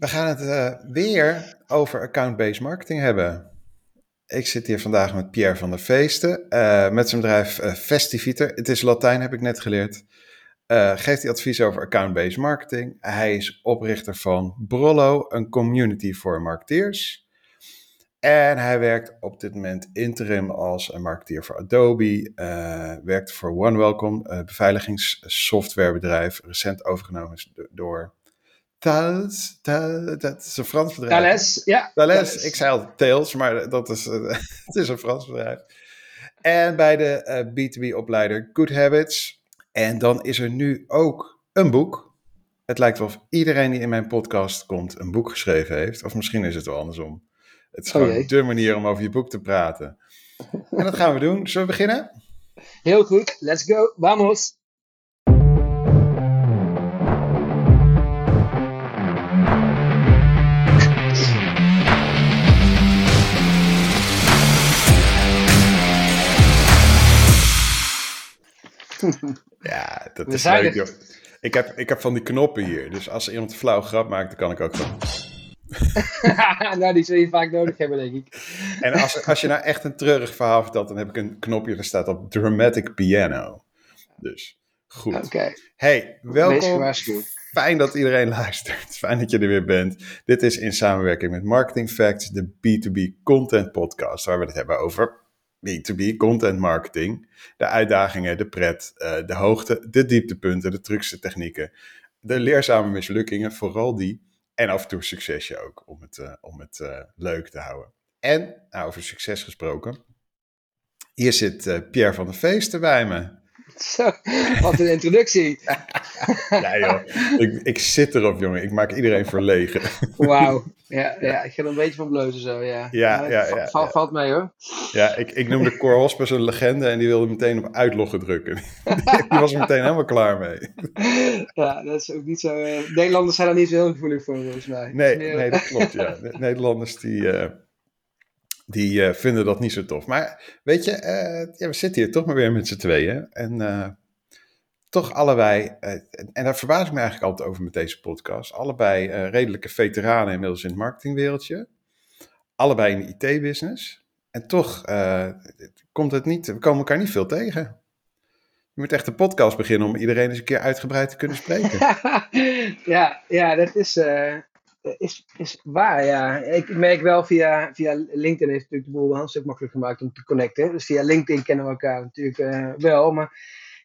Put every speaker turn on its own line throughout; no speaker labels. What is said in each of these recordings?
We gaan het uh, weer over account-based marketing hebben. Ik zit hier vandaag met Pierre van der Feesten, uh, met zijn bedrijf uh, Festiviter. Het is Latijn, heb ik net geleerd. geeft hij advies over account-based marketing. Hij is oprichter van Brollo, een community voor marketeers. En hij werkt op dit moment interim als een marketeer voor Adobe. werkt voor OneWelcome, een beveiligingssoftwarebedrijf. Recent overgenomen door Thales, dat is een Frans bedrijf.
Thales, ja.
Thales, ik zei al Thales, maar dat is, het is een Frans bedrijf. En bij de uh, eh, B2B-opleider Good Habits. En dan is er nu ook een boek. Het lijkt wel of iedereen die in mijn podcast komt een boek geschreven heeft. Of misschien is het wel andersom. Het is oh gewoon de manier om over je boek te praten. En dat gaan we doen. Zullen we beginnen?
Heel goed, let's go. Vamos.
Ja, dat is leuk, joh. Ik heb, ik heb van die knoppen hier. Dus als iemand een flauw grap maakt, dan kan ik ook van.
nou, die zul je vaak nodig hebben, denk ik.
en als, als je nou echt een treurig verhaal vertelt, dan heb ik een knopje dat staat op Dramatic Piano. Dus goed.
Oké.
Hey, welkom. Fijn dat iedereen luistert. Fijn dat je er weer bent. Dit is in samenwerking met Marketing Facts, de B2B Content Podcast, waar we het hebben over B2B content marketing. De uitdagingen, de pret, uh, de hoogte, de dieptepunten, de trucs, de technieken. De leerzame mislukkingen, vooral die. En af en toe succesje ook, om het, uh, om het uh, leuk te houden. En, nou, over succes gesproken. Hier zit Pierre van der Feesten bij me.
Zo, wat een introductie.
ja joh, ik, ik, zit erop jongen, ik maak iedereen verlegen.
Wauw, ja, ja, ik ga er een beetje van blozen zo, ja.
Ja, ja, ja,
ja, Valt mee hoor.
Ja, ik, ik noemde Cor Hospers een legende en die wilde meteen op uitloggen drukken. die was er meteen helemaal klaar mee.
ja, dat is ook niet zo... Uh, Nederlanders zijn daar niet zo heel gevoelig voor volgens mij.
Nee, nee dat klopt ja. Nederlanders die... Uh, die uh, vinden dat niet zo tof. Maar weet je, uh, ja, we zitten hier toch maar weer met z'n tweeën. En uh, toch allebei, en daar verbaas ik me eigenlijk altijd over met deze podcast. Allebei redelijke veteranen inmiddels in het marketingwereldje. Allebei in de IT-business. En toch komt het niet, we komen elkaar niet veel tegen. Je moet echt een podcast beginnen om iedereen eens een keer uitgebreid te kunnen spreken.
ja, ja, dat is, eh, is, is waar, ja. Ik merk wel via, via LinkedIn heeft natuurlijk de boel een stuk makkelijk gemaakt om te connecten. Dus via LinkedIn kennen we elkaar natuurlijk uh, wel. Maar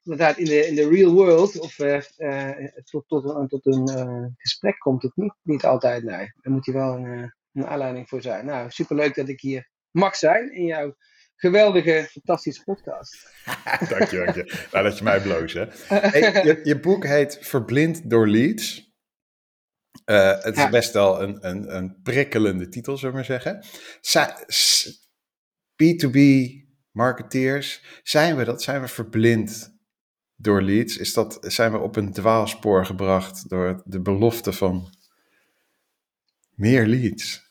inderdaad, in de, in de real world of uh, uh, tot, tot, een, tot een gesprek komt het niet, niet altijd. Nee, daar moet je wel een, een aanleiding voor zijn. Nou, superleuk dat ik hier mag zijn in jouw geweldige, fantastische podcast.
dank je, dank je. Nou, dat je mij bloos, hè. Hey, je, je boek heet Verblind door Leads. Uh, het is best wel een, een, een prikkelende titel, zullen we maar zeggen. B2B marketeers, zijn we dat? Zijn we verblind door leads? Is dat, zijn we op een dwaalspoor gebracht door de belofte van meer leads?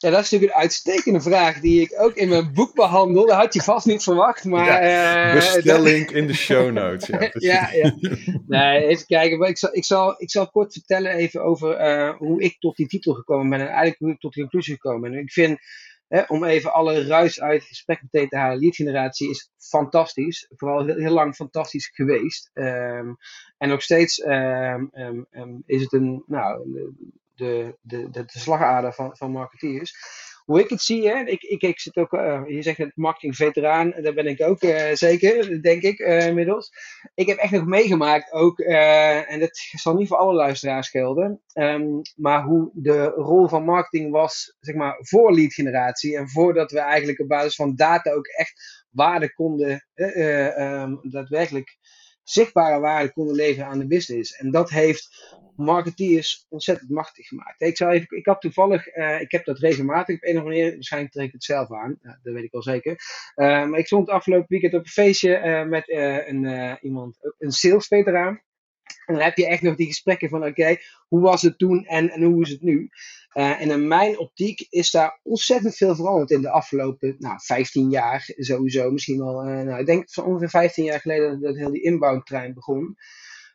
Ja, dat is natuurlijk een uitstekende vraag die ik ook in mijn boek behandel. Dat had je vast niet verwacht, maar...
Ja, uh, bestelling in de show notes. Ja,
ja, ja, Nee, even kijken. Ik zal, ik zal, ik zal kort vertellen even over uh, hoe ik tot die titel gekomen ben. En eigenlijk hoe ik tot die conclusie gekomen ben. Ik vind, hè, om even alle ruis uit het gesprek meteen te halen. Lead generatie is fantastisch. Vooral heel, heel lang fantastisch geweest. Um, en nog steeds um, um, is het een... Nou, de, de, de, de slagader van, van marketeers. Hoe ik het zie, hè, ik, ik, ik zit ook, uh, je zegt het marketing veteraan, daar ben ik ook uh, zeker, denk ik uh, inmiddels. Ik heb echt nog meegemaakt ook, en dat zal niet voor alle luisteraars gelden, um, maar hoe de rol van marketing was, zeg maar, voor lead generatie en voordat we eigenlijk op basis van data ook echt waarde konden, um, daadwerkelijk zichtbare waarde konden leveren aan de business. En dat heeft marketeers ontzettend machtig gemaakt. Ik, zou even, ik had toevallig, uh, ik heb dat regelmatig op een of andere manier, waarschijnlijk trek ik het zelf aan, ja, dat weet ik wel zeker. Uh, maar ik stond afgelopen weekend op een feestje met een, iemand, een sales veteraan. En dan heb je echt nog die gesprekken van, oké, hoe was het toen en, en hoe is het nu? Uh, en in mijn optiek is daar ontzettend veel veranderd in de afgelopen nou, 15 jaar sowieso. Misschien wel, uh, nou, ik denk van ongeveer 15 jaar geleden dat heel die inbound trein begon.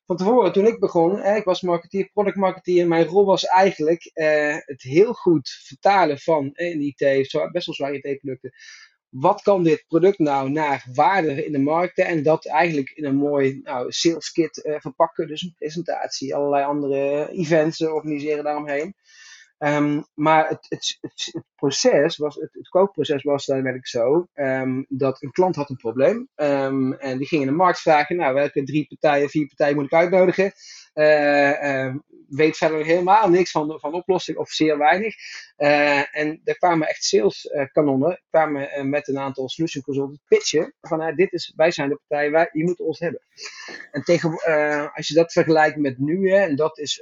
van tevoren, toen ik begon, hè, ik was marketeer, product marketeer. Mijn rol was eigenlijk eh, het heel goed vertalen van eh, IT, best wel zware IT-producten. Wat kan dit product nou naar waarde in de markten en dat eigenlijk in een mooi nou, sales kit eh, verpakken. Dus een presentatie, allerlei andere events organiseren daaromheen. Ehm, maar het, het, proces was, het, het koopproces was ik zo um, dat een klant had een probleem. Um, en die ging in de markt vragen, nou welke drie partijen, vier partijen moet ik uitnodigen? Uh, weet verder helemaal niks van, van oplossing of zeer weinig. Uh, en er kwamen echt saleskanonnen, kwamen met een aantal solution consultants pitchen van dit is, wij zijn de partij, wij, je moet ons hebben. En tegen, als je dat vergelijkt met nu, hè, en dat is,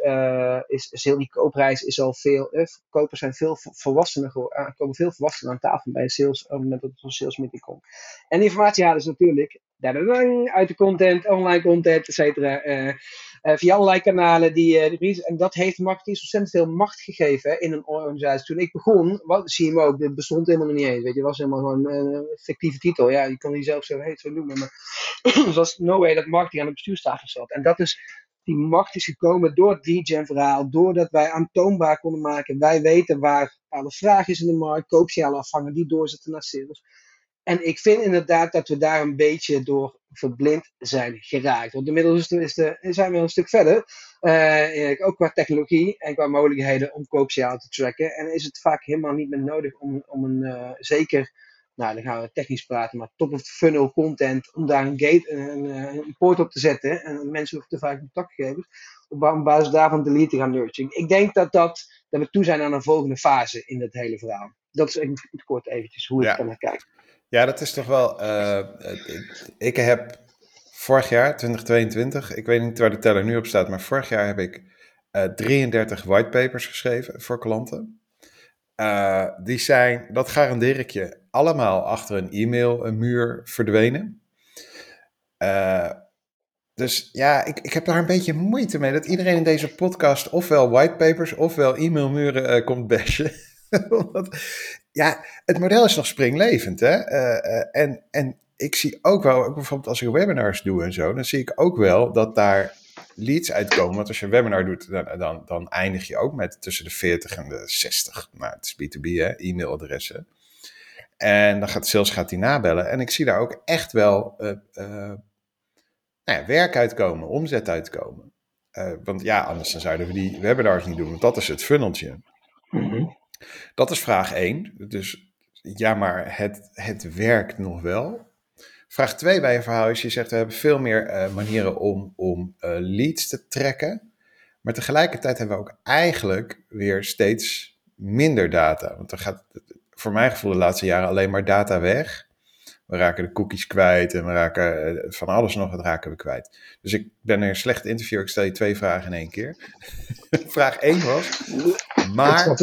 is, is heel die koopreis is al veel, kopers zijn veel volwassener, komen veel volwassener aan tafel bij sales, op het moment dat het een sales meeting komt. En informatie halen ze natuurlijk uit de content, online content, et cetera. Uh, via allerlei kanalen. Die, uh, en dat heeft marketeers ontzettend veel macht gegeven in een organisatie. Toen ik begon, wat, ook, dit bestond helemaal nog niet eens. Weet je, was helemaal gewoon een fictieve titel. Ja, je kan die zelf zo heet zo noemen. Maar het was no way dat marketing aan de bestuurstafel zat. En dat is, die macht is gekomen door het verhaal. Doordat wij aantoonbaar konden maken. Wij weten waar alle vraag is in de markt. Koopsignalen afvangen, die doorzetten naar sales. En ik vind inderdaad dat we daar een beetje door verblind zijn geraakt. Want inmiddels is de, zijn we een stuk verder. Uh, ook qua technologie en qua mogelijkheden om koopsignaal te tracken. En is het vaak helemaal niet meer nodig om, om een uh, zeker, nou dan gaan we technisch praten, maar top of the funnel content, om daar een gate, een, een poort op te zetten. En mensen hoeven te vaak contactgegevens. Op basis daarvan delete te gaan nurturing. Ik denk dat, dat, dat we toe zijn aan een volgende fase in het hele verhaal. Dat is even kort eventjes hoe ik ja. naar kijk.
Ja, dat is toch wel. Uh, ik heb vorig jaar, 2022, ik weet niet waar de teller nu op staat, maar vorig jaar heb ik uh, 33 whitepapers geschreven voor klanten. Die zijn, dat garandeer ik je, allemaal achter een e-mail, een muur verdwenen. Dus ja, ik, ik heb daar een beetje moeite mee dat iedereen in deze podcast ofwel whitepapers ofwel e-mailmuren komt bashen. ja, het model is nog springlevend. Hè? Uh, uh, en, en ik zie ook wel, ook bijvoorbeeld als ik webinars doe en zo, dan zie ik ook wel dat daar leads uitkomen. Want als je een webinar doet, dan, dan, dan eindig je ook met tussen de 40 en de 60. Nou, het is B2B, hè, e-mailadressen. En dan gaat sales gaat die nabellen. En ik zie daar ook echt wel uh, nou ja, werk uitkomen, omzet uitkomen. want ja, anders dan zouden we die webinars niet doen, want dat is het funneltje. Mm. Dat is vraag 1. Dus ja, maar het, het werkt nog wel. Vraag 2 bij je verhaal is, je zegt we hebben veel meer uh, manieren om, om uh, leads te trekken. Maar tegelijkertijd hebben we ook eigenlijk weer steeds minder data. Want er gaat voor mijn gevoel de laatste jaren alleen maar data weg. We raken de cookies kwijt en we raken uh, van alles nog wat raken we kwijt. Dus ik ben een slecht interview. Ik stel je twee vragen in één keer. Vraag 1 was, maar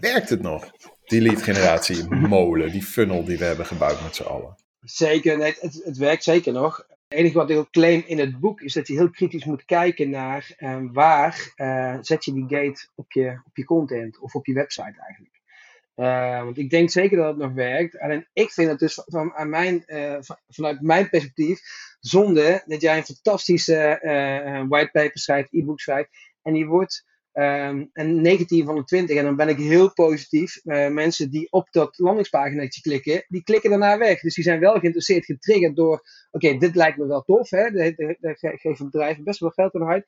werkt het nog? Die lead molen, die funnel die we hebben gebouwd met z'n allen.
Zeker, nee, het, het werkt zeker nog. Het enige wat ik claim in het boek is dat je heel kritisch moet kijken naar uh, waar uh, zet je die gate op je, op je content of op je website eigenlijk. Uh, want ik denk zeker dat het nog werkt. Alleen ik vind het dus van, aan mijn, van, vanuit mijn perspectief zonde dat jij een fantastische whitepaper schrijft, e-book schrijft. En die wordt Um, en 19 van de 20, en dan ben ik heel positief. Uh, mensen die op dat landingspaginaatje klikken, die klikken daarna weg. Dus die zijn wel geïnteresseerd, getriggerd door: oké, dit lijkt me wel tof. Hè? Daar geven bedrijven best wel geld aan uit.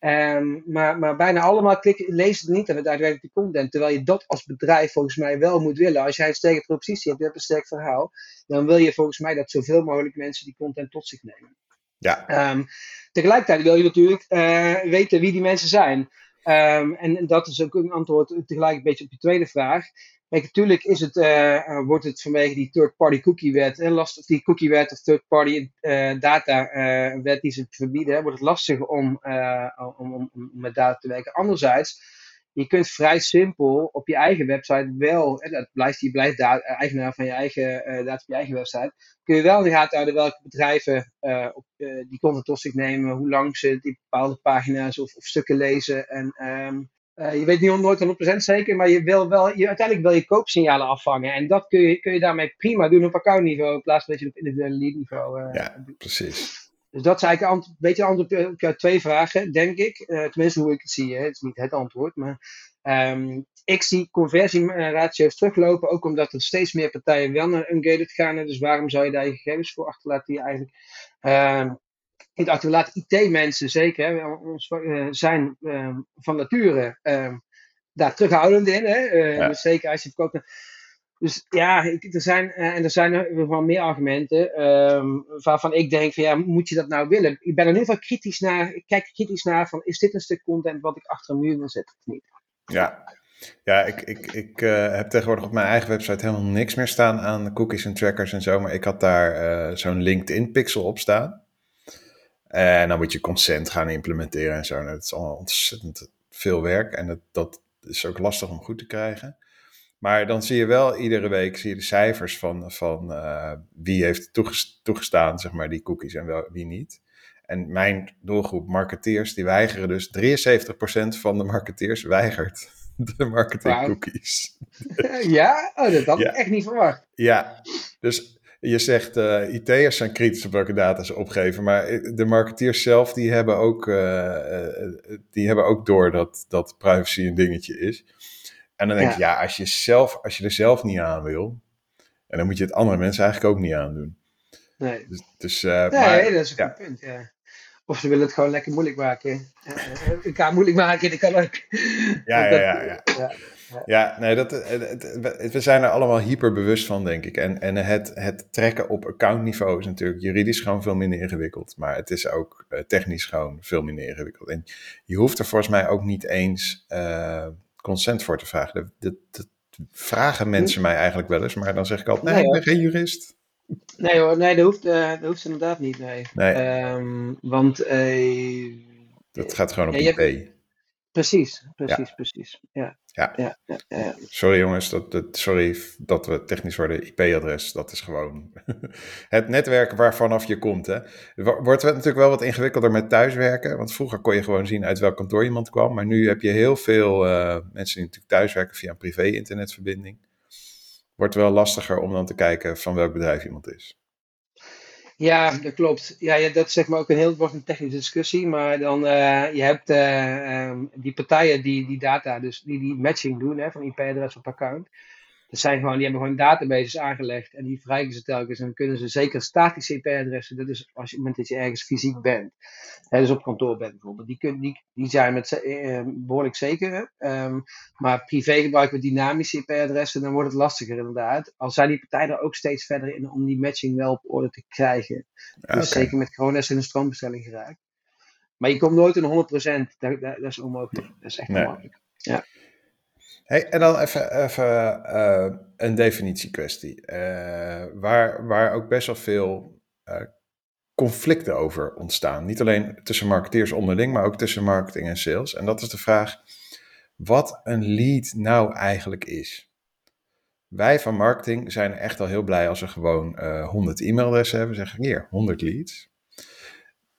Um, maar, maar bijna allemaal klikken, lezen het niet daadwerkelijk de content. Terwijl je dat als bedrijf volgens mij wel moet willen. Als jij een sterke propositie hebt, je hebt een sterk verhaal, dan wil je volgens mij dat zoveel mogelijk mensen die content tot zich nemen. Ja. Um, tegelijkertijd wil je natuurlijk uh, weten wie die mensen zijn. Um, en dat is ook een antwoord tegelijk een beetje op je tweede vraag. Kijk, natuurlijk is het, uh, wordt het vanwege die third-party cookie wet, en last, of die cookie wet of third-party uh, data uh, wet die ze verbieden, wordt het lastig om, om, om, om, met data te werken. Anderzijds, je kunt vrij simpel op je eigen website wel, dat blijft, je blijft daar, eigenaar van je eigen op je eigen website, kun je wel in de gaten houden welke bedrijven uh, op, uh, die content tot zich nemen, hoe lang ze die bepaalde pagina's of, of stukken lezen. En um, uh, je weet niet nooit 100% zeker, maar je wil wel, je, uiteindelijk wil je koopsignalen afvangen. En dat kun je, kun je daarmee prima doen op accountniveau, in plaats van dat je op individuele lead niveau.
ja, precies.
Dus dat is eigenlijk een beetje antwoord op jouw twee vragen, denk ik. Uh, tenminste, hoe ik het zie. Hè. Het is niet het antwoord. Maar um, ik zie conversieratio's teruglopen. Ook omdat er steeds meer partijen wel naar ungated gaan. Dus waarom zou je daar je gegevens voor achterlaten die je eigenlijk uh, niet achterlaat? IT-mensen zeker hè, ons, uh, zijn uh, van nature daar terughoudend in. Hè? Ja. Dus zeker als je verkoopt dus ja, er zijn, uh, en er zijn wel meer argumenten um, waarvan ik denk van ja, moet je dat nou willen? Ik ben er ieder geval kritisch naar, ik kijk kritisch naar van is dit een stuk content wat ik achter een muur wil zetten of niet?
Ja, ja ik, ik, ik uh, heb tegenwoordig op mijn eigen website helemaal niks meer staan aan cookies en trackers en zo, maar ik had daar uh, zo'n LinkedIn pixel op staan. En dan moet je consent gaan implementeren en zo. En dat is allemaal ontzettend veel werk en dat, dat is ook lastig om goed te krijgen. Maar dan zie je wel iedere week zie je de cijfers van, van uh, wie heeft toegestaan, zeg maar, die cookies en wel, wie niet. En mijn doelgroep marketeers, die weigeren dus, 73% van de marketeers weigert de marketing cookies.
ja? Oh, dat had ik echt niet verwacht.
Ja, dus je zegt uh, IT'ers zijn kritisch op welke data ze opgeven, maar de marketeers zelf, die hebben ook, uh, die hebben ook door dat, dat privacy een dingetje is. En dan denk je, ja, als je, zelf, als je er zelf niet aan wil, en dan moet je het andere mensen eigenlijk ook niet aandoen.
Nee.
Dus, dus uh,
nee, maar, dat is een goed punt, ja. Of ze willen het gewoon lekker moeilijk maken. Ik ga moeilijk maken, dat kan ook.
Ja, ja, ja. ja. ja. Ja, nee, dat, we zijn er allemaal hyper bewust van, denk ik. En, en het, het trekken op accountniveau is natuurlijk juridisch gewoon veel minder ingewikkeld. Maar het is ook technisch gewoon veel minder ingewikkeld. En je hoeft er volgens mij ook niet eens uh, consent voor te vragen. Dat, dat, vragen mensen mij eigenlijk wel eens, maar dan zeg ik altijd, nee, ik ben geen jurist.
Nee hoor, nee, dat hoeft, uh, dat hoeft inderdaad niet, nee.
nee.
Um, want... Uh,
dat gaat gewoon op ja, IP.
Precies, precies, ja. precies. Ja.
Ja. Ja, ja. Sorry jongens, dat, dat, sorry dat we technisch worden. IP-adres, dat is gewoon het netwerk waarvanaf je komt. Hè. Wordt het natuurlijk wel wat ingewikkelder met thuiswerken. Want vroeger kon je gewoon zien uit welk kantoor iemand kwam. Maar nu heb je heel veel uh, mensen die natuurlijk thuiswerken via een privé-internetverbinding. Wordt wel lastiger om dan te kijken van welk bedrijf iemand is.
Ja, dat klopt. Ja, dat zeg maar ook een heel wordt een technische discussie. Maar dan, uh, je hebt uh, um, die partijen die die data, dus die die matching doen hè, van IP-adres op account. Dat zijn gewoon, die hebben gewoon databases aangelegd en die verrijken ze telkens. En dan kunnen ze zeker statische IP-adressen, dat is als je, op het moment dat je ergens fysiek bent, hè, dus op kantoor bent bijvoorbeeld, die, kun, die, die zijn met, uh, behoorlijk zeker. Um, maar privé gebruiken we dynamische IP-adressen, dan wordt het lastiger inderdaad. Al zijn die partijen er ook steeds verder in om die matching wel op orde te krijgen. Dus zeker met corona is in een stroombestelling geraakt. Maar je komt nooit in 100%, dat, dat, dat is onmogelijk. Dat is echt nee. onmogelijk. Ja.
Hey, en dan even, even uh, een definitiekwestie. Uh, waar, waar ook best wel veel uh, conflicten over ontstaan. Niet alleen tussen marketeers onderling, maar ook tussen marketing en sales. En dat is de vraag wat een lead nou eigenlijk is. Wij van marketing zijn echt al heel blij als we gewoon 100 e-mailadressen hebben. Zeggen hier, 100 leads.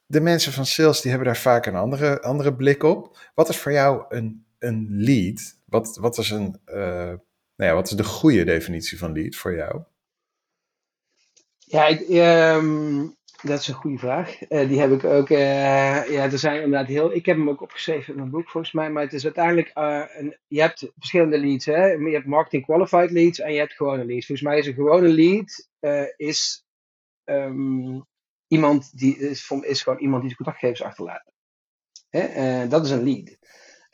De mensen van sales die hebben daar vaak een andere, andere blik op. Wat is voor jou een, een lead? Wat, wat, is een, uh, nou ja, wat is de goede definitie van lead voor jou?
Ja, ik, um, dat is een goede vraag. Uh, die heb ik ook. Uh, ja, er zijn inderdaad heel. Ik heb hem ook opgeschreven in mijn boek volgens mij. Maar het is uiteindelijk. een, je hebt verschillende leads. Hè? Je hebt marketing qualified leads en je hebt gewone leads. Volgens mij is een gewone lead is, um, iemand die is, is gewoon iemand die zijn contactgegevens achterlaat. Hè? dat is een lead.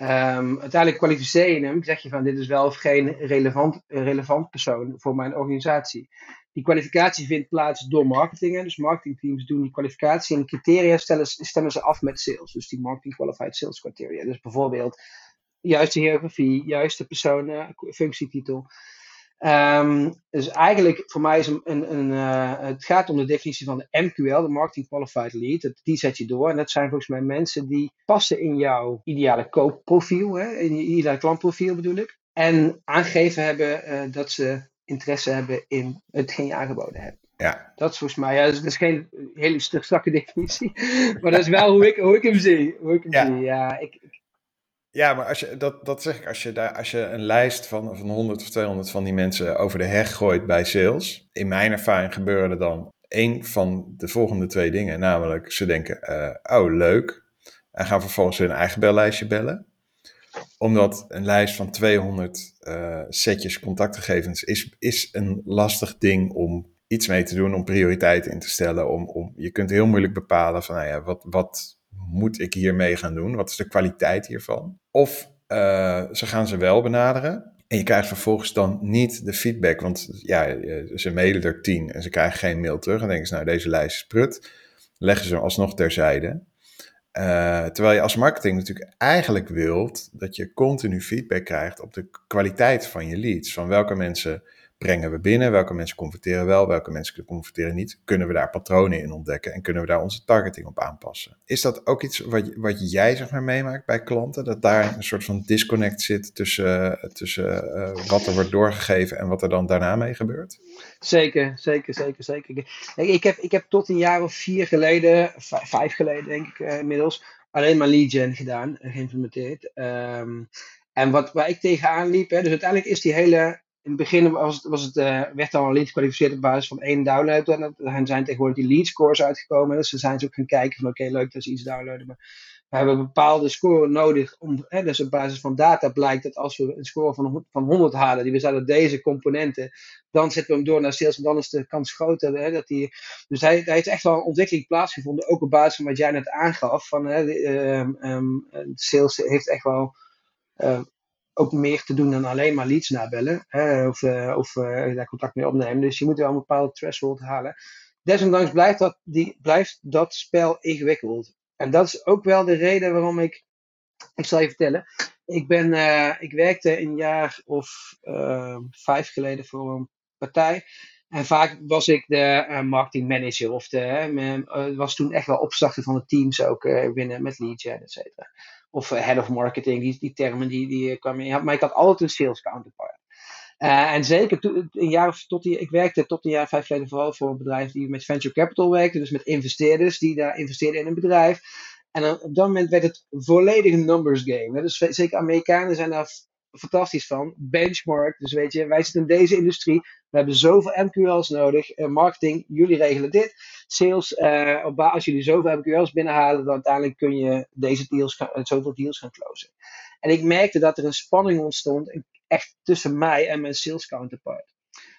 Um, uiteindelijk kwalificeer je hem, zeg je van dit is wel of geen relevant, relevant persoon voor mijn organisatie. Die kwalificatie vindt plaats door marketing. Dus marketingteams doen die kwalificatie en criteria stellen, stemmen ze af met sales. Dus die marketing qualified sales criteria. Dus bijvoorbeeld juiste geografie, juiste persoon, functietitel. Um, dus eigenlijk voor mij is een, een, een uh, het gaat om de definitie van de MQL, de Marketing Qualified Lead. Die zet je door. En dat zijn volgens mij mensen die passen in jouw ideale koopprofiel, hè, in je ideale klantprofiel bedoel ik. En aangegeven hebben uh, dat ze interesse hebben in hetgeen je aangeboden hebt.
Ja.
Dat is volgens mij, ja, dat is geen hele strakke definitie, maar dat is wel hoe ik, hoe ik hem zie. Hoe ik hem ja. zie. Ja, ik,
ja, maar als je, dat, dat zeg ik, als je, daar, als je een lijst van, van 100 of 200 van die mensen over de heg gooit bij sales, in mijn ervaring gebeuren er dan een van de volgende twee dingen. Namelijk, ze denken, uh, oh leuk. En gaan vervolgens hun eigen bellijstje bellen. Omdat een lijst van 200 uh, setjes contactgegevens is, is een lastig ding om iets mee te doen, om prioriteiten in te stellen. Om, om, je kunt heel moeilijk bepalen van, nou ja, wat, wat moet ik hiermee gaan doen? Wat is de kwaliteit hiervan? Of uh, ze gaan ze wel benaderen. En je krijgt vervolgens dan niet de feedback. Want ja, ze mailen er tien en ze krijgen geen mail terug. En denken ze, nou, deze lijst is prut. Leggen ze hem alsnog terzijde. Uh, terwijl je als marketing natuurlijk eigenlijk wilt dat je continu feedback krijgt op de kwaliteit van je leads. Van welke mensen brengen we binnen? Welke mensen converteren wel? Welke mensen converteren niet? Kunnen we daar patronen in ontdekken? En kunnen we daar onze targeting op aanpassen? Is dat ook iets wat, wat jij zeg maar meemaakt bij klanten? Dat daar een soort van disconnect zit tussen, tussen uh, wat er wordt doorgegeven en wat er dan daarna mee gebeurt?
Zeker, zeker, zeker, zeker. Ik heb, ik heb tot een jaar of vier geleden, vijf geleden denk ik uh, inmiddels, alleen maar lead gen gedaan en geïmplementeerd. Um, en wat, waar ik tegenaan liep, hè, dus uiteindelijk is die hele in het begin was het, was het, uh, werd al een lead gekwalificeerd op basis van één download. En zijn tegenwoordig die lead scores uitgekomen. Dus ze zijn ze ook gaan kijken van oké, leuk dat ze iets downloaden. Maar we hebben bepaalde score nodig. Om, hè, dus op basis van data blijkt dat als we een score van, van 100 halen, die we zetten deze componenten, dan zetten we hem door naar sales. En dan is de kans groter. Hè, dat die, dus hij, hij heeft echt wel een ontwikkeling plaatsgevonden. Ook op basis van wat jij net aangaf. Van, hè, um, um, sales heeft echt wel uh, ook meer te doen dan alleen maar leads nabellen hè, of, uh, of uh, daar contact mee opnemen. Dus je moet wel een bepaalde threshold halen. Desondanks blijft dat, die, blijft dat spel ingewikkeld. En dat is ook wel de reden waarom ik, ik zal je vertellen, ik, ben, uh, ik werkte een jaar of vijf geleden voor een partij. En vaak was ik de uh, marketing manager of de, was toen echt wel opstarter van de teams ook binnen met lead gen, et cetera of eh, head of marketing, die, die termen die, die eh, kwamen in. Maar ik had altijd een sales counterpart. Uh, en zeker een jaar of tot die, ik werkte tot een jaar vijf geleden vooral voor een bedrijf die met venture capital werkte, dus met investeerders die daar investeerden in een bedrijf. En op dat moment werd het volledig een numbers game. Dus zeker Amerikanen zijn daar fantastisch van. Benchmark, dus weet je, wij zitten in deze industrie. We hebben zoveel MQL's nodig. Marketing, jullie regelen dit. Sales, uh, op, als jullie zoveel MQL's binnenhalen, dan uiteindelijk kun je deze deals, uh, zoveel deals gaan closen. En ik merkte dat er een spanning ontstond, echt tussen mij en mijn sales counterpart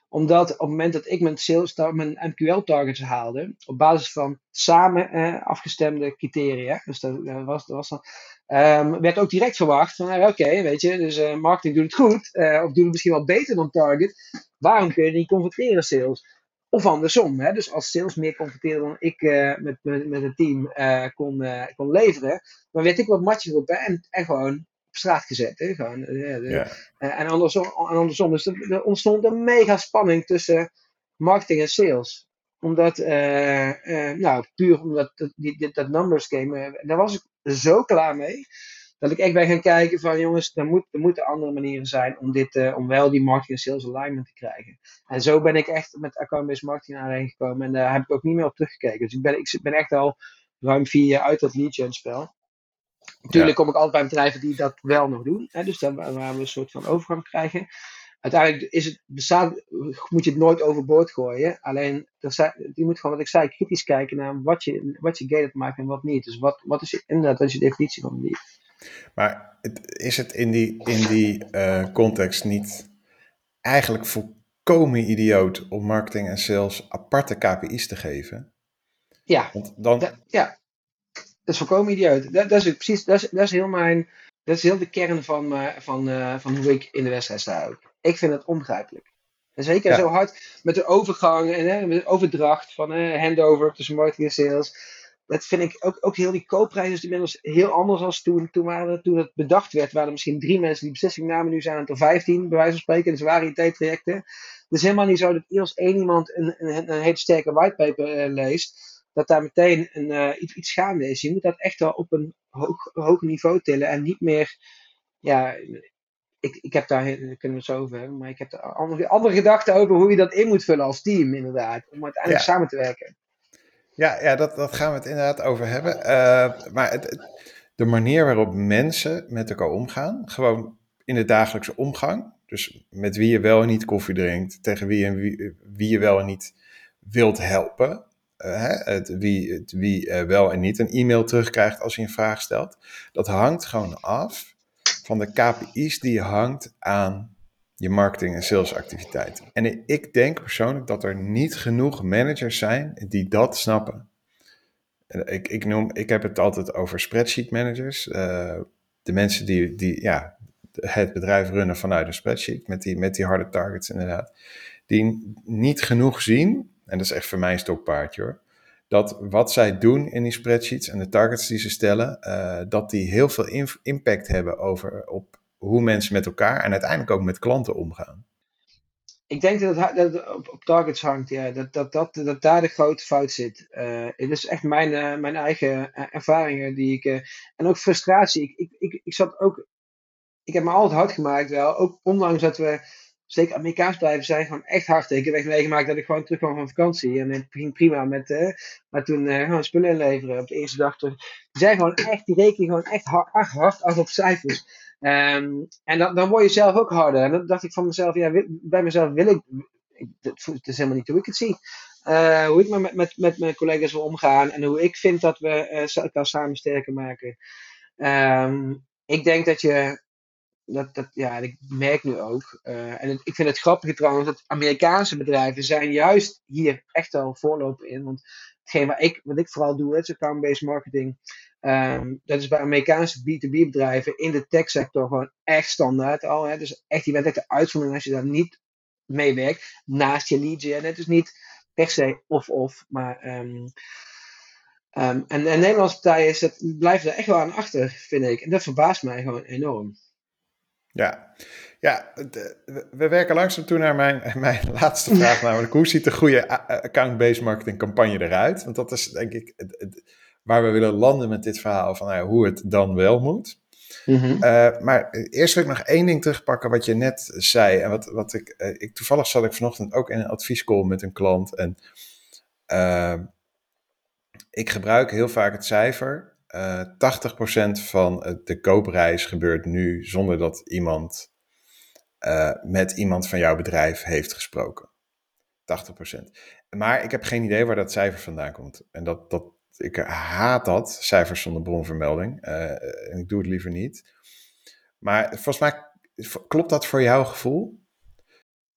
omdat op het moment dat ik mijn, sales, mijn MQL-targets haalde, op basis van samen eh, afgestemde criteria, dus dat, dat was, dat was dan, um, werd ook direct verwacht van, nou, oké, weet je, dus uh, marketing doet het goed, uh, of doet het misschien wel beter dan target, waarom kun je niet converteren sales? Of andersom, hè? dus als sales meer converteren dan ik uh, met, met, met het team kon, kon leveren, dan werd ik wat matjes op en, en gewoon straat gezet. Hè? Gewoon, en, andersom, en andersom. Dus er, er, ontstond een mega spanning tussen marketing en sales. Omdat, nou, puur omdat dat, die, dat numbers game, daar was ik zo klaar mee. Dat ik echt ben gaan kijken van jongens, er, moet, er moeten andere manieren zijn om, dit, om wel die marketing en sales alignment te krijgen. En zo ben ik echt met account-based marketing aanheen gekomen. En daar heb ik ook niet meer op teruggekeken. Dus ik ben, ik ben echt al ruim vier jaar uit dat lead gen spel. Natuurlijk kom ik altijd bij bedrijven die dat wel nog doen. Hè, dus daar waar we een soort van overgang krijgen. Uiteindelijk is het, bestaat, moet je het nooit overboord gooien. Alleen, je moet gewoon, wat ik zei, kritisch kijken naar wat je, wat je gated maakt en wat niet. Dus wat, wat is inderdaad wat is je definitie van lead?
Maar het, is het in die, in die uh, context niet eigenlijk volkomen idioot om marketing en sales aparte KPI's te geven?
Ja,
Want dan,
da, ja dat is volkomen idioot. Dat, dat is precies, dat is, dat is heel mijn, dat is heel de kern van, uh, van, uh, van hoe ik in de wedstrijd sta ook. Ik vind het onbegrijpelijk. En zeker ja. zo hard met de overgang en hè, met de overdracht van uh, handover tussen marketing en sales. Dat vind ik ook, ook heel die koopprijzen is inmiddels heel anders als toen. Toen, waren, toen het bedacht werd, waren er misschien drie mensen die beslissing namen. Nu zijn het er vijftien, bij wijze van spreken. Dus waren trajecten. Het is helemaal niet zo dat eerst één iemand een, een, een hele sterke whitepaper leest dat daar meteen een, uh, iets, iets gaande is. Je moet dat echt wel op een hoog, hoog niveau tillen en niet meer, ja, ik, ik heb daar, daar kunnen we het zo over hebben, maar ik heb er andere, andere gedachten over hoe je dat in moet vullen als team, inderdaad, om uiteindelijk ja. samen te werken.
Ja, ja dat, dat gaan we het inderdaad over hebben. Uh, maar het, de manier waarop mensen met elkaar omgaan, gewoon in de dagelijkse omgang, dus met wie je wel en niet koffie drinkt, tegen wie en wie, wie je wel en niet wilt helpen. Hè, het, wie het, wie wel en niet een e-mail terugkrijgt als je een vraag stelt. Dat hangt gewoon af van de KPI's die je hangt aan je marketing- en salesactiviteiten. En ik denk persoonlijk dat er niet genoeg managers zijn die dat snappen. Ik, ik, noem, ik heb het altijd over spreadsheet managers. de mensen die, die ja, het bedrijf runnen vanuit een spreadsheet met die, met die harde targets inderdaad. Die niet genoeg zien, en dat is echt voor mij een stokpaardje hoor, dat wat zij doen in die spreadsheets en de targets die ze stellen, uh, dat die heel veel impact hebben over op hoe mensen met elkaar en uiteindelijk ook met klanten omgaan.
Ik denk dat het, dat op, targets hangt, ja, dat, dat, dat, daar de grote fout zit. Uh, het is echt mijn, uh, mijn eigen ervaringen die ik. en ook frustratie. Ik, ik, ik, ik zat ook ik heb me altijd hard gemaakt wel. Ook ondanks dat we, zeker Amerikaans bedrijven zijn, gewoon echt hard. Ik heb echt meegemaakt dat ik gewoon terugkwam van vakantie. En het ging prima met, uh, maar toen uh, gewoon spullen inleveren op de eerste dag terug. Die zijn gewoon echt, die rekenen gewoon echt hard, hard af op cijfers. Um, en dan, dan word je zelf ook harder. En dan dacht ik van mezelf, ja, bij mezelf wil ik, het is helemaal niet hoe ik het zie. Uh, hoe ik met, met, met mijn collega's wil omgaan en hoe ik vind dat we elkaar samen sterker maken. Um, ik denk dat je dat, dat, ja, ik merk nu ook. Uh, en ik vind het grappige trouwens dat Amerikaanse bedrijven zijn juist hier echt al voorlopen in. Want hetgeen wat ik, wat ik vooral doe, is account-based marketing. Um, dat is bij Amerikaanse B2B bedrijven in de tech sector gewoon echt standaard al. Hè. Dus echt, je bent echt de uitzondering als je daar niet mee werkt. Naast je lead gen. Het is niet per se of-of, maar... Um, um, en de Nederlandse partijen is dat, blijven er echt wel aan achter, vind ik. En dat verbaast mij gewoon enorm.
Ja, ja we werken langzaam toe naar mijn, mijn laatste vraag, namelijk hoe ziet de goede account-based marketing campagne eruit? Want dat is denk ik waar we willen landen met dit verhaal van nou hoe het dan wel moet. Mm -hmm. uh, maar eerst wil ik nog één ding terugpakken wat je net zei. En wat, wat ik, uh, ik, toevallig zat ik vanochtend ook in een adviescall met een klant. En uh, ik gebruik heel vaak het cijfer uh, eh, 80% van de koopreis gebeurt nu zonder dat iemand uh, met iemand van jouw bedrijf heeft gesproken. 80%. Maar ik heb geen idee waar dat cijfer vandaan komt. En dat, dat, ik haat dat, cijfers zonder bronvermelding. En ik doe het liever niet. Maar volgens mij klopt dat voor jouw gevoel?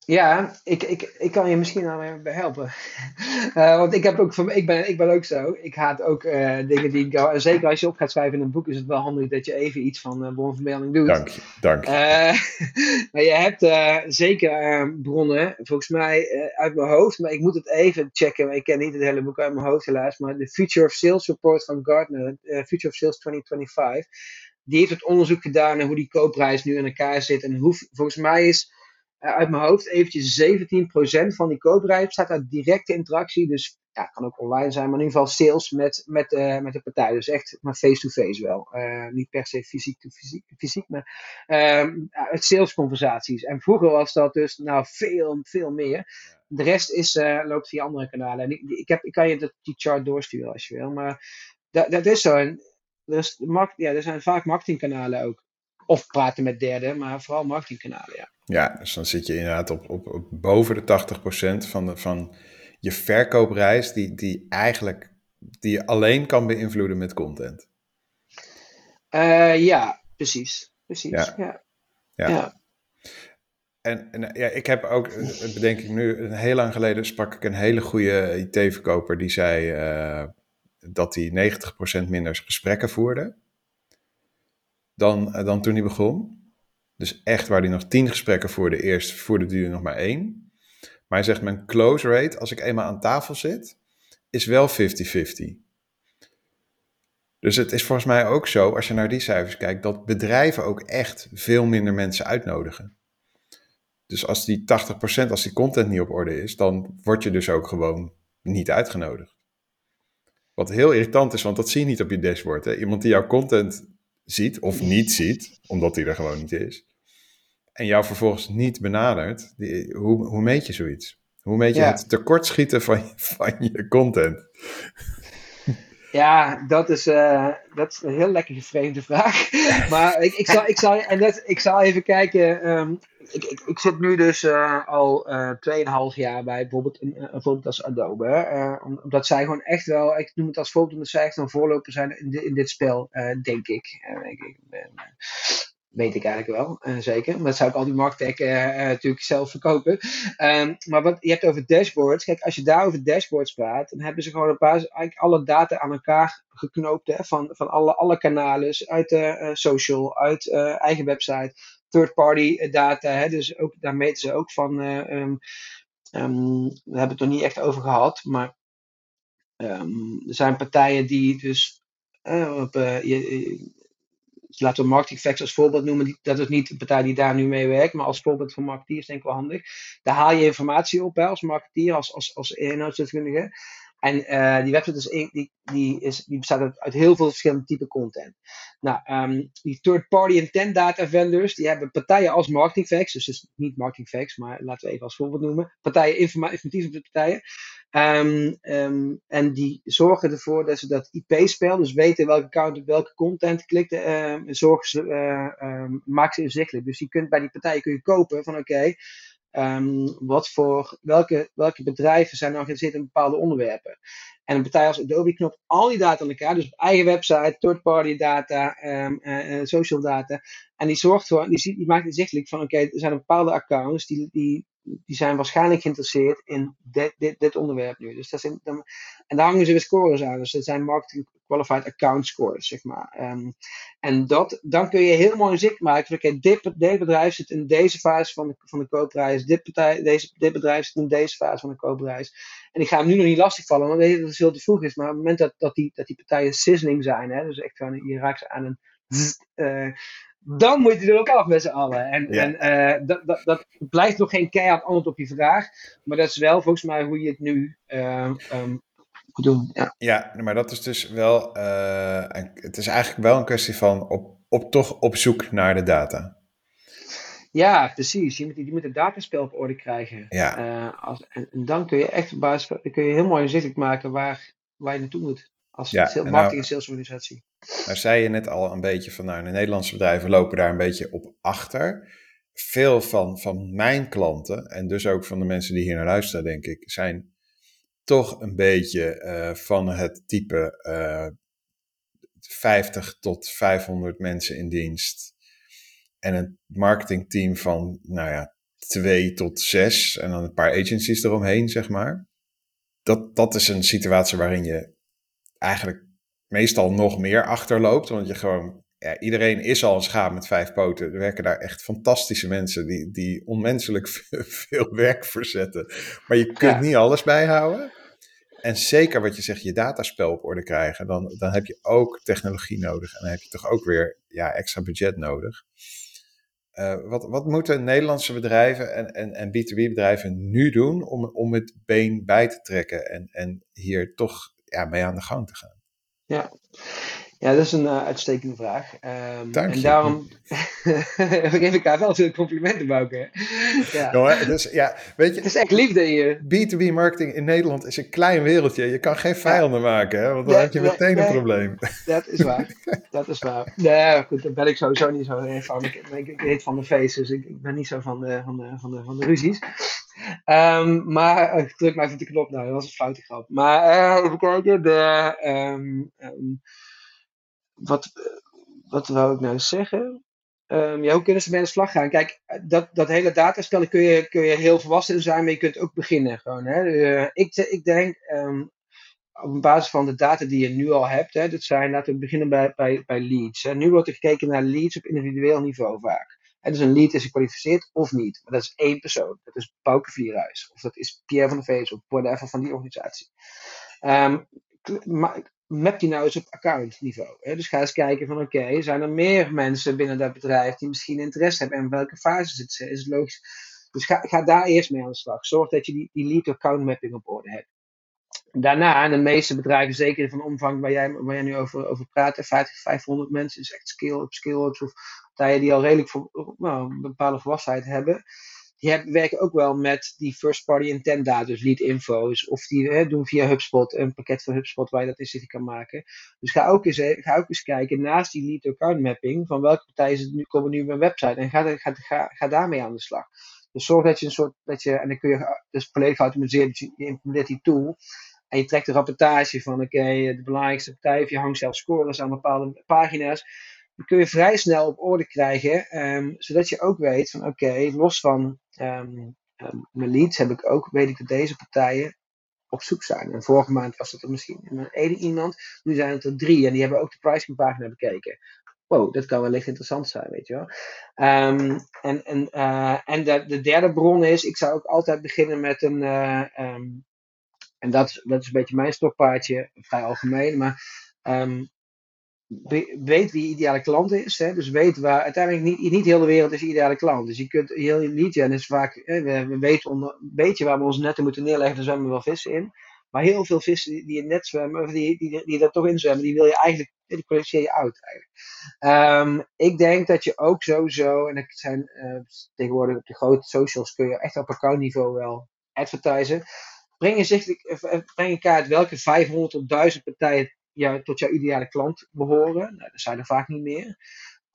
Ja, ik, ik, ik kan je misschien aan bij helpen. Uh, want ik, heb ook, ik, ben, ik ben ook zo. Ik haat ook uh, dingen die ik. Zeker als je op gaat schrijven in een boek, is het wel handig dat je even iets van uh, bronvermelding doet.
Dank je. Dank je.
maar je hebt zeker bronnen, volgens mij uit mijn hoofd, maar ik moet het even checken. Ik ken niet het hele boek uit mijn hoofd helaas. Maar de Future of Sales Report van Gartner, Future of Sales 2025, die heeft het onderzoek gedaan naar hoe die koopprijs nu in elkaar zit. En hoe, volgens mij is uit mijn hoofd eventjes 17% van die kooprij staat uit directe interactie. Dus ja, kan ook online zijn, maar in ieder geval sales met, met, uh, met de partij. Dus echt maar face-to-face wel. Uh, niet per se fysiek, to fysiek, fysiek maar uh, het salesconversaties. En vroeger was dat dus nou veel, veel meer. De rest is, loopt via andere kanalen. En ik, ik, heb, ik kan je dat, die chart doorsturen als je wil. Maar dat, dat is zo. En er, is, ja, er zijn vaak marketingkanalen ook. Of praten met derden, maar vooral marketingkanalen, ja.
Ja, dus dan zit je inderdaad op, op, op boven de 80% van, de, van je verkoopreis, die, die eigenlijk die je alleen kan beïnvloeden met content.
Uh, ja, precies. Precies. Ja. ja. ja.
En, en, ja, ik heb ook, bedenk ik nu, heel lang geleden sprak ik een hele goede IT-verkoper die zei uh, dat hij 90% minder gesprekken voerde dan, uh, dan toen hij begon. Dus echt waar hij nog tien gesprekken voerde, eerst voerde hij er nog maar één. Maar hij zegt, mijn close rate, als ik eenmaal aan tafel zit, is wel 50-50. Dus het is volgens mij ook zo, als je naar die cijfers kijkt, dat bedrijven ook echt veel minder mensen uitnodigen. Dus als die 80%, als die content niet op orde is, dan word je dus ook gewoon niet uitgenodigd. Wat heel irritant is, want dat zie je niet op je dashboard. Hè? Iemand die jouw content ziet of niet ziet, omdat die er gewoon niet is, en jou vervolgens niet benadert, die, hoe, hoe meet je zoiets? Hoe meet je het tekortschieten van, van je content?
Ja, dat is, uh, dat is een heel lekker gevreemde vraag. maar ik, ik, zal, ik, zal, en dat, ik zal even kijken. Um, ik, ik, ik, zit nu dus uh, al uh, 2,5 jaar bij bijvoorbeeld een, een voorbeeld als Adobe. omdat zij gewoon echt wel, ik noem het als voorbeeld, omdat zij echt een voorloper zijn in, in dit spel, denk ik. ik weet ik eigenlijk wel, uh, zeker. Maar dat zou ik al die marktech uh, uh, natuurlijk zelf verkopen. Um, maar wat je hebt over dashboards. Kijk, als je daar over dashboards praat, dan hebben ze gewoon een paar, eigenlijk alle data aan elkaar geknoopt. Hè, van, van alle, alle kanalen, uit social, uit eigen website, third-party data. Hè, dus ook, daar meten ze ook van. Um, um, daar hebben we het nog niet echt over gehad. Maar er zijn partijen die dus op, je, laten we Marketing Facts als voorbeeld noemen. Dat is niet de partij die daar nu mee werkt, maar als voorbeeld voor marketeers denk ik wel handig. Daar haal je informatie op hè, als marketeer, als, als, als inhoudsdeskundige. En uh, die website is, die, die, is, die bestaat uit, heel veel verschillende type content. Nou, um, die third-party intent data vendors, die hebben partijen als Marketing Facts, dus, dus niet Marketing Facts, maar laten we even als voorbeeld noemen. Partijen, informatieve partijen. Um, um, en die zorgen ervoor dat ze dat IP-spel, dus weten welke account op welke content klikt, uh, zorgen ze, uh, maken ze inzichtelijk. Dus je kunt bij die partijen kun je kopen van oké, wat voor, welke, welke bedrijven zijn nou in bepaalde onderwerpen. En een partij als Adobe knopt al die data aan elkaar, dus op eigen website, third-party data, uh, social data. En die zorgt voor, die, die maakt inzichtelijk van oké, er zijn bepaalde accounts die, die die zijn waarschijnlijk geïnteresseerd in dit, dit, dit onderwerp nu. Dus dat zijn, en daar hangen ze weer scores aan. Dus dat zijn marketing qualified account scores, zeg maar. Um, en dat, dan kun je heel mooi zicht maken dit, dit bedrijf zit in deze fase van de, van de koopprijs, dit, partij, deze, dit bedrijf zit in deze fase van de koopprijs. En ik ga hem nu nog niet lastigvallen, want weet dat het veel te vroeg is. Maar op het moment dat, dat, die, dat die partijen sizzling zijn, hè, dus echt gewoon, je raakt ze aan een uh, dan moet je er ook af met z'n allen. En, en uh, dat, dat, dat blijft nog geen keihard antwoord op je vraag. Maar dat is wel volgens mij hoe je het nu uh, um, moet doen. Ja.
ja, maar dat is dus wel. Uh, het is eigenlijk wel een kwestie van op, op, toch op zoek naar de data.
Ja, precies. Je moet, je moet het dataspel op orde krijgen. Ja. Als, en, en, dan kun je echt op basis kun je heel mooi inzichtelijk maken waar, waar je naartoe moet. Als ja, marketing- nou, en salesorganisatie.
Nou zei je net al een beetje van, nou, de Nederlandse bedrijven lopen daar een beetje op achter. Veel van, van mijn klanten, en dus ook van de mensen die hier naar luisteren, denk ik, zijn toch een beetje uh, van het type uh, eh, 50 tot 500 mensen in dienst. En een marketingteam van, nou ja, 2 tot 6 en dan een paar agencies eromheen, zeg maar. Dat, dat is een situatie waarin je eigenlijk meestal nog meer achterloopt. Want je gewoon, ja, iedereen is al een schaap met vijf poten. Er werken daar echt fantastische mensen die, die onmenselijk veel werk verzetten. Maar je kunt niet alles bijhouden. En zeker wat je zegt, je dataspel op orde krijgen, dan, dan heb je ook technologie nodig. En dan heb je toch ook weer ja, extra budget nodig. Uh, wat, wat moeten Nederlandse bedrijven en, en, en B2B-bedrijven nu doen om, om het been bij te trekken en, en hier toch ja, mee aan de gang te gaan?
Ja, ja, dat is een uh, uitstekende vraag. Um, Dank je. En daarom geef ik haar wel veel complimenten, Bouke.
Ja. ja, dus, ja, weet je,
het is echt liefde hier.
B2B marketing in Nederland is een klein wereldje. Je kan geen vijanden maken, hè, want dan heb je meteen een probleem.
Dat is waar. dat is waar. Nee, goed, daar ben ik sowieso niet zo van. Ik, ik, ik heet van de feest, dus ik, ik, ben niet zo van de, van de, van de, van de ruzies. Um, maar ik druk maar even de knop nou, dat was een foute grap. Maar uh, even kijken, de... Um, um, wat, wat wou ik nou zeggen? Ja, hoe kunnen ze aan de slag gaan? Kijk, dat, dat hele dataspel kun je, kun je heel volwassen zijn, maar je kunt ook beginnen. Gewoon, hè. Uh, ik, ik denk, op basis van de data die je nu al hebt, hè, dat zijn, laten we beginnen bij, bij, bij leads. Nu wordt er gekeken naar leads op individueel niveau vaak. En dus een lead is gekwalificeerd of niet. Maar dat is één persoon. Dat is Pauke Vierhuis. Of dat is Pierre van de Vees. Of whatever van die organisatie. Um, map die nou eens op accountniveau. Hè? Dus ga eens kijken van oké, zijn er meer mensen binnen dat bedrijf die misschien interesse hebben en welke fase zit ze? Is het logisch? Dus ga, ga daar eerst mee aan de slag. Zorg dat je die, die lead account mapping op orde hebt. Daarna, en de meeste bedrijven, zeker van omvang waar jij, waar jij nu over, over praat, 50, 500 mensen, is echt scale-up, scale-ups, of partijen die al redelijk voor, nou, een bepaalde volwassenheid hebben. die werken ook wel met die first party intent data, dus lead info's. Of die hè, doen via HubSpot een pakket van HubSpot waar je dat inzicht kan maken. Dus ga ook eens, ga ook eens kijken naast die lead account mapping van welke partijen nu, komen nu op mijn website. En ga, ga, ga, ga daarmee aan de slag. Dus zorg dat je een soort, dat je, en dan kun je, dus volledig geautomatiseerd, je implementeert die tool. En je trekt een rapportage van, oké, de belangrijkste partijen, of je hangt zelf scores aan bepaalde pagina's. Dan kun je vrij snel op orde krijgen, um, zodat je ook weet van, oké, los van um, um, mijn leads heb ik ook, weet ik dat deze partijen op zoek zijn. En vorige maand was dat er misschien één iemand, nu zijn het er drie en die hebben ook de pricingpagina bekeken wow, dat kan wellicht interessant zijn, weet je wel. En en, uh, en de, de, derde bron is, ik zou ook altijd beginnen met een, um, en dat, dat is een beetje mijn stokpaardje, vrij algemeen, maar um, weet wie je ideale klant is. Hè? Dus weet waar, uiteindelijk niet, niet heel de wereld is je ideale klant. Dus je kunt heel lead gen is vaak, hè, we, we weten een beetje waar we ons netten moeten neerleggen, daar zwemmen we wel vissen in. Maar heel veel vissen die, in net zwemmen, of die, die, die, daar toch in zwemmen, die wil je eigenlijk, die produceer je uit eigenlijk. Um, ik denk dat je ook sowieso, en dat zijn uh, tegenwoordig op de grote socials kun je echt op accountniveau wel advertisen. Breng je, zich, eh, breng in kaart welke 500 tot 1000 partijen tot jouw ideale klant behoren. Nou, dat zijn er vaak niet meer.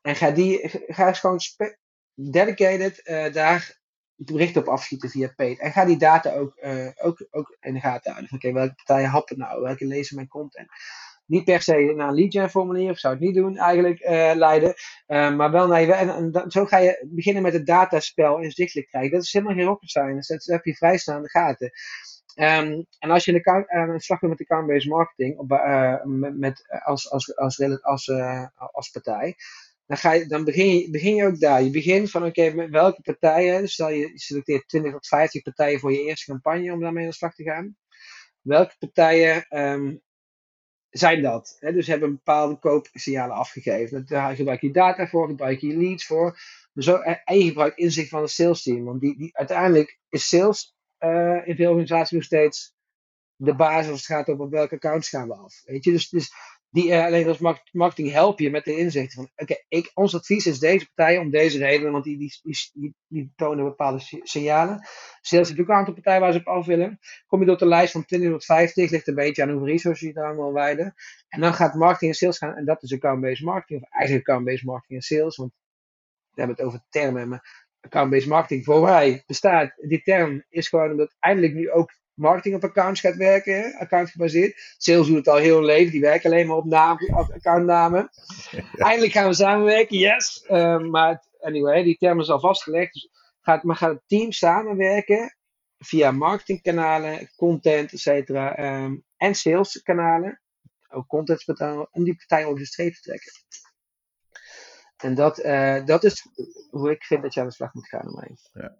En ga, die, ga eens gewoon dedicated uh, daar bericht op afschieten via paid. En ga die data ook, ook, ook in de gaten houden. Oké, welke partijen happen nou? Welke lezen mijn content? Niet per se naar een lead gen formulier, of zou het niet doen eigenlijk, leiden. Maar wel naar je, en, zo ga je beginnen met het dataspel inzichtelijk krijgen. Dat is helemaal geen rocket science. Dat heb je vrij snel in de gaten. Um, en als je account, uh, een slag doet met account-based marketing, op, met, met, als, als, als, als, als, partij, dan, ga je, dan begin, je, begin je ook daar. Je begint van, oké, met welke partijen, stel je selecteert 20 tot 50 partijen voor je eerste campagne om daarmee aan de slag te gaan. Welke partijen um, zijn dat? Dus hebben bepaalde koopsignalen afgegeven. Daar gebruik je data voor, gebruik je leads voor. Zo, en je gebruikt inzicht van het sales team. Want die, die, uiteindelijk is sales uh, in veel organisaties nog steeds de basis als het gaat over welke accounts gaan we af. Weet je? Dus, dus die uh, alleen als marketing help je met de inzichten van, oké, ons advies is deze partij om deze redenen, want die, die, die, die tonen bepaalde signalen. Sales heeft ook een aantal partijen waar ze op af willen. Kom je door de lijst van 20 tot 50, ligt een beetje aan hoeveel resources je daar wil wijden. En dan gaat marketing en sales gaan, en dat is account-based marketing, of eigenlijk account-based marketing en sales, want we hebben het over termen, maar account-based marketing voor mij bestaat. Die term is gewoon omdat eindelijk nu ook marketing op accounts gaat werken, account gebaseerd. Sales doet het al heel leven, die werken alleen maar op, naam, accountnamen. Eindelijk gaan we samenwerken, yes. Um, maar anyway, die term is al vastgelegd. Dus gaat, maar gaat het team samenwerken via marketingkanalen, content, et cetera, um, en saleskanalen, ook contentportalen, om die partijen over de streep te trekken. En dat, uh, dat is hoe ik vind dat je aan de slag moet gaan.
Ja.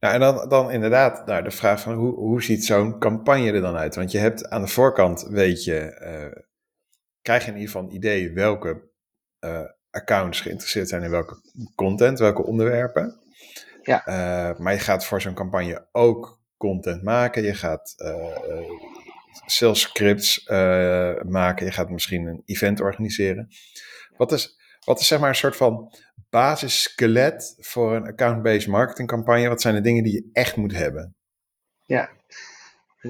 Nou, en dan, dan inderdaad nou, de vraag van hoe, hoe ziet zo'n campagne er dan uit? Want je hebt aan de voorkant, weet je, uh, krijg je in ieder geval een idee welke uh, accounts geïnteresseerd zijn in welke content, welke onderwerpen.
Ja.
Maar je gaat voor zo'n campagne ook content maken. Je gaat sales scripts maken. Je gaat misschien een event organiseren. Wat is, wat is zeg maar een soort van basisskelet voor een account-based marketingcampagne? Wat zijn de dingen die je echt moet hebben?
Ja,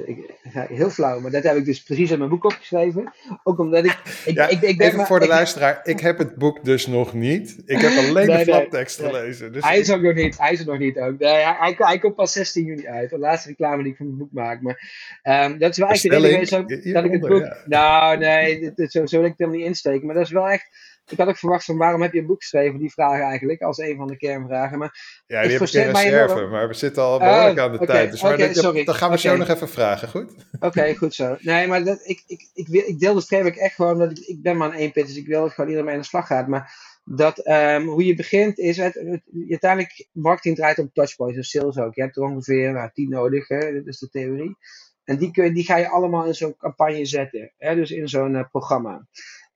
ik, heel flauw, maar dat heb ik dus precies in mijn boek opgeschreven. Ook omdat ik. ik,
ja,
ik,
even maar, voor de luisteraar, ik heb het boek dus nog niet. Ik heb alleen nee, de flaptekst nee, gelezen. Dus
hij is ook nog niet, hij is er nog niet ook. hij, hij, hij, komt pas 16 juni uit. De laatste reclame die ik van het boek maak. Maar um, dat is wel echt de reden geweest dat ik het boek. Ja. Nou, nee, zo, zo wil ik het helemaal niet insteken. Maar dat is wel echt ik had ook verwacht van waarom heb je een boek geschreven, die vraag eigenlijk, als een van de kernvragen. Maar
ja, die heb ik in reserve, maar we zitten al behoorlijk aan de okay, tijd. Dus okay, dat, dan gaan we okay. zo nog even vragen, goed?
Oké, goed zo. Nee, maar dat, ik, ik, ik, ik, ik deel het framework echt gewoon, dat ik, ik ben maar een één pit, dus ik wil dat gewoon iedereen mee aan de slag gaat. Maar dat um, hoe je begint is, het, het, uiteindelijk, marketing draait op touchpoints, dus sales ook. Je hebt er ongeveer nou, tien nodig, hè? dat is de theorie. En die, kun, die ga je allemaal in zo'n campagne zetten, hè? dus in zo'n uh, programma.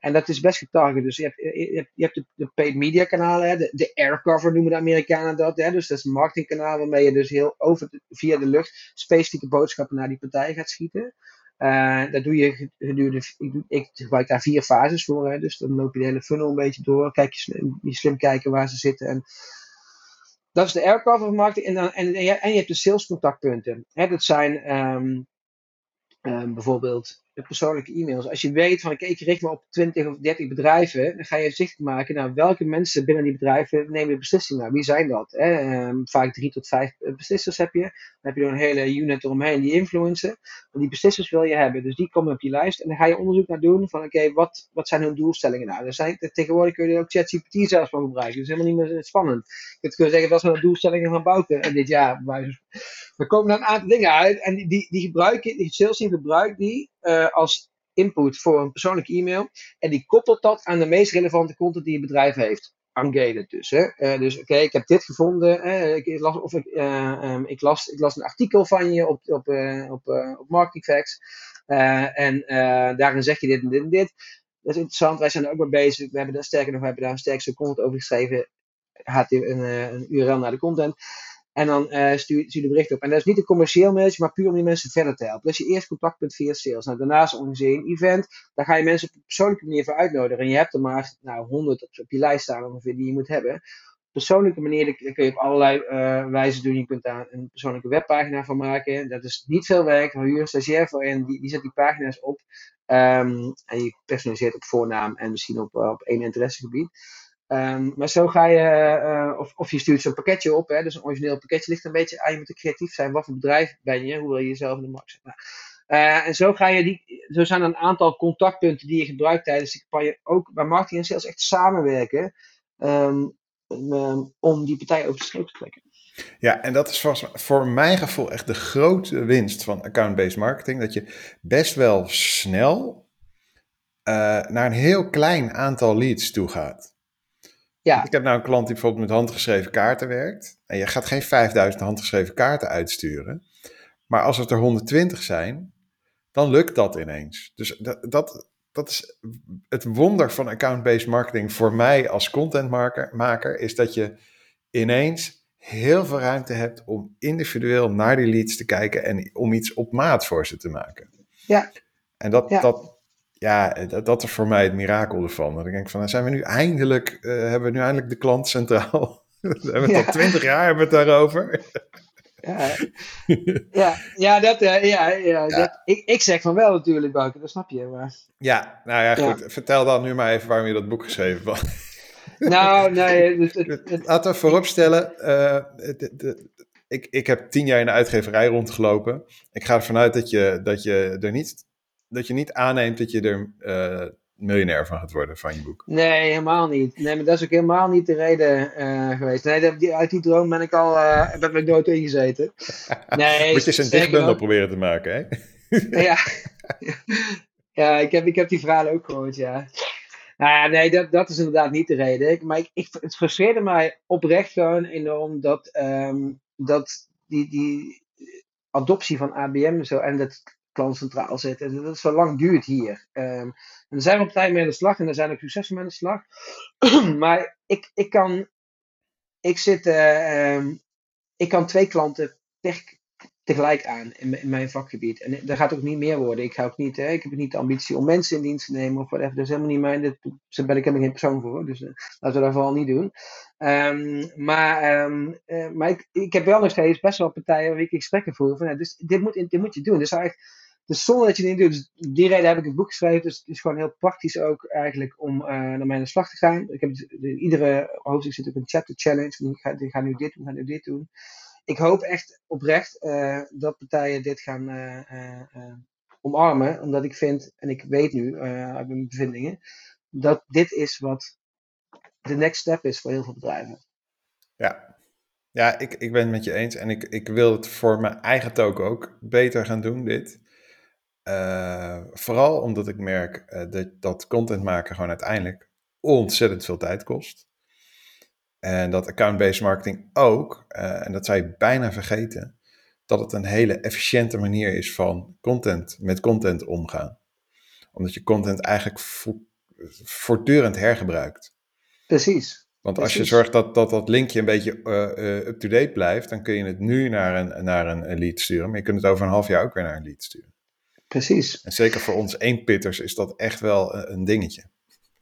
En dat is best getarget. Dus je hebt, je hebt, je hebt de, paid media kanalen, hè, de, de aircover noemen de Amerikanen dat. Hè, dus dat is een marketingkanaal waarmee je dus heel over via de lucht specifieke boodschappen naar die partij gaat schieten. Uh, dat doe je gedurende, ik, ik, gebruik daar vier fases voor. Hè, dus dan loop je de hele funnel een beetje door. Kijk je, slim, kijken waar ze zitten. En dat is de aircover marketing. En, dan, en, en, je, hebt de salescontactpunten. Hè, dat zijn um, um, bijvoorbeeld persoonlijke e-mails. Als je weet van ik richt me op 20 of 30 bedrijven, dan ga je zicht maken naar welke mensen binnen die bedrijven nemen de beslissing. Nou, wie zijn dat? Hè? Um, vaak drie tot vijf eh, beslissers heb je. Dan heb je er een hele unit eromheen die influencen. Maar die beslissers wil je hebben. Dus die komen op je lijst. En dan ga je onderzoek naar doen van oké, wat, wat zijn hun doelstellingen nou? Er zijn, tegenwoordig kun je ook ChatGPT zelfs van gebruiken. Dat is helemaal niet meer spannend. Je kunt zeggen, wat zijn de doelstellingen van Bouke dit jaar? Er komen dan een aantal dingen uit. En die, die, die gebruiken, die sales team gebruikt die uh, als input voor een persoonlijke e-mail. En die koppelt dat aan de meest relevante content die je bedrijf heeft. Ungated dus. Hè? Uh, dus oké, ik heb dit gevonden. Ik, las, of ik, um, ik, las, ik las een artikel van je op, op, op, op Marketing Facts. en daarin zeg je dit en dit en dit. Dat is interessant. Wij zijn er ook mee bezig. We hebben daar, sterker nog, we hebben daar een sterkste content over geschreven. HTML, een, een URL naar de content. En dan uh, stuur, de bericht op. En dat is niet een commercieel mailtje, maar puur om die mensen verder te helpen. Dat is je eerste contactpunt via sales. Nou, daarnaast organiseer je een event. Daar ga je mensen op een persoonlijke manier voor uitnodigen. En je hebt er maar nou, 100 op, je lijst staan ongeveer die je moet hebben. Persoonlijke manier kun je op allerlei uh, wijzen doen. Je kunt daar een persoonlijke webpagina van maken. Dat is niet veel werk. Daar huur een stagiair voor in. Die, die zet die pagina's op. Um, en je personaliseert op voornaam en misschien op, op één interessegebied. Um, maar zo ga je, uh, of, of je stuurt zo'n pakketje op, hè, dus een origineel pakketje ligt een beetje aan, je moet creatief zijn, wat voor bedrijf ben je, hoe wil je jezelf in de markt zetten. Uh, en zo, ga je die, zo zijn een aantal contactpunten die je gebruikt tijdens de campagne, ook bij marketing en sales echt samenwerken, um, um, om die partij over de streep te trekken.
Ja, en dat is voor, mijn gevoel echt de grote winst van account-based marketing, dat je best wel snel uh, naar een heel klein aantal leads toe gaat. Ja. Ik heb nou een klant die bijvoorbeeld met handgeschreven kaarten werkt. En je gaat geen 5000 handgeschreven kaarten uitsturen. Maar als het er 120 zijn, dan lukt dat ineens. Dus dat, dat, dat is het wonder van account-based marketing voor mij als contentmaker, is dat je ineens heel veel ruimte hebt om individueel naar die leads te kijken en om iets op maat voor ze te maken.
Ja.
En dat, dat, ja, dat, dat, is voor mij het mirakel ervan. Denk ik van, zijn we nu eindelijk, uh, hebben we nu eindelijk de klant centraal? we hebben het ja. al twintig jaar hebben we het daarover.
ja, ja, ja, dat, uh, ja, ja, Dat, ik, ik zeg van wel natuurlijk, Bouke, dat snap je. Maar...
Ja, nou ja, goed. Vertel dan nu maar even waarom je dat boek geschreven was.
nou, nee. Het,
het, Laten we vooropstellen, uh, ik, ik heb tien jaar in de uitgeverij rondgelopen. Ik ga ervan uit dat je, dat je er niet dat je niet aanneemt dat je er uh, miljonair van gaat worden van je boek.
Nee, helemaal niet. Nee, maar dat is ook helemaal niet de reden uh, geweest. Nee, die, uit die droom ben ik al uh, ben ik nooit ingezeten.
Nee, Moet je eens een dichtbundel proberen te maken, hè?
ja. ja, ik heb, ik heb die verhalen ook gehoord, ja. Nou ja, nee, dat, dat is inderdaad niet de reden. Maar ik, ik, het frustreerde mij oprecht gewoon enorm dat, um, dat die, die adoptie van ABM zo en dat klant centraal zit. En dat het zo lang duurt hier. Um, en zijn wel partijen mee aan de slag en er zijn ook successen mee aan de slag. maar ik, ik kan, ik zit, uh, um, ik kan twee klanten tegelijk aan in, mijn vakgebied. En dat gaat ook niet meer worden. Ik, ga ook niet, hè, ik heb niet de ambitie om mensen in dienst te nemen of whatever. Dat is helemaal niet mijn. Daar ben ik helemaal geen persoon voor. Dus uh, laten we dat vooral niet doen. Um, maar maar ik, ik heb wel nog steeds best wel partijen waar ik gesprekken voer. Dus dit moet, dit moet je doen. Dus eigenlijk dus zonder dat je het niet doet. Dus die reden heb ik het boek geschreven. Dus het is gewoon heel praktisch ook eigenlijk om uh, naar mij aan de slag te gaan. Ik heb de, iedere hoofdstuk zit ook een chapter challenge. Die ga, die ga nu dit doen, ga nu dit doen. Ik hoop echt oprecht uh, dat partijen dit gaan uh, omarmen. Omdat ik vind, en ik weet nu uit mijn bevindingen, dat dit is wat de next step is voor heel veel bedrijven.
Ja, ja, ik, ik ben het met je eens en ik, ik wil het voor mijn eigen token ook beter gaan doen, dit. Uh, vooral omdat ik merk uh, dat, dat content maken gewoon uiteindelijk ontzettend veel tijd kost. En dat account-based marketing ook, uh, en dat zou je bijna vergeten, dat het een hele efficiënte manier is van content, met content omgaan. Omdat je content eigenlijk vo voortdurend hergebruikt.
Precies.
Want
Precies.
als je zorgt dat, dat dat linkje een beetje up-to-date blijft, dan kun je het nu naar een, naar een lead sturen, maar je kunt het over een half jaar ook weer naar een lead sturen.
Precies.
En zeker voor ons eenpitters is dat echt wel een dingetje.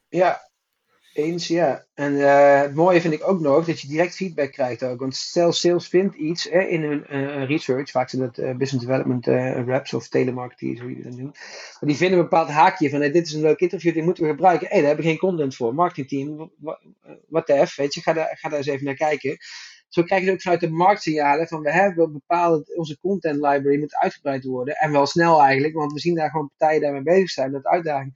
Ja. Eens, ja. En uh, het mooie vind ik ook nog dat je direct feedback krijgt ook. Want stel sales vindt iets hè, in hun uh, research, vaak zijn dat uh, business development reps of telemarketers, hoe je dat noemt. Maar die vinden een bepaald haakje van hey, dit is een leuk interview, dit moeten we gebruiken. Hé, hey, daar hebben we geen content voor. Marketingteam, wat de F, weet je, ga daar, ga daar eens even naar kijken. Zo krijg je ook vanuit de marktsignalen van we hebben bepaalde, onze content library moet uitgebreid worden. En wel snel eigenlijk, want we zien daar gewoon partijen daarmee bezig zijn, dat uitdaging.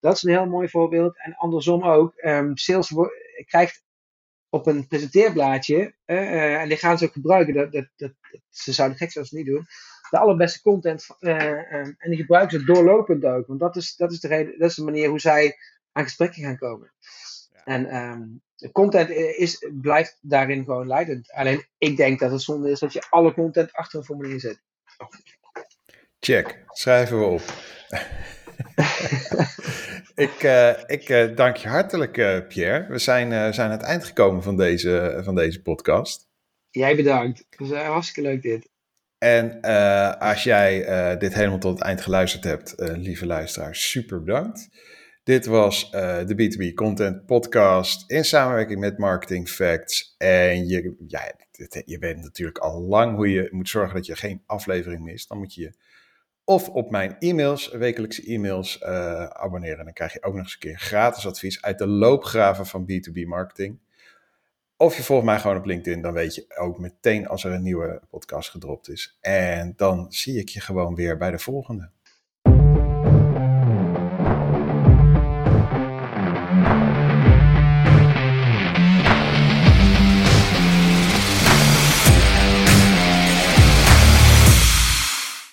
Dat is een heel mooi voorbeeld. En andersom ook, um, sales krijgt op een presenteerblaadje, uh, en die gaan ze ook gebruiken, dat, dat, dat, ze zouden gek zijn als ze niet doen, de allerbeste content. Uh, en die gebruiken ze doorlopend ook, want dat is, dat is, de, reden, dat is de manier hoe zij aan gesprekken gaan komen. Ja. En um, de content is, blijft daarin gewoon leidend. Alleen ik denk dat het zonde is dat je alle content achter een formulier zet.
Check, schrijven we op. ik uh, ik uh, dank je hartelijk, uh, Pierre. We zijn, zijn aan het eind gekomen van deze, van deze podcast.
Jij bedankt. Het was hartstikke leuk dit.
En als jij dit helemaal tot het eind geluisterd hebt, lieve luisteraar, super bedankt. Dit was de B2B Content Podcast in samenwerking met Marketing Facts. En je, ja, je weet natuurlijk al lang hoe je moet zorgen dat je geen aflevering mist. Dan moet je je of op mijn e-mails, wekelijkse e-mails, uh, abonneren. Dan krijg je ook nog eens een keer gratis advies uit de loopgraven van B2B marketing. Of je volgt mij gewoon op LinkedIn, dan weet je ook meteen als er een nieuwe podcast gedropt is. En dan zie ik je gewoon weer bij de volgende.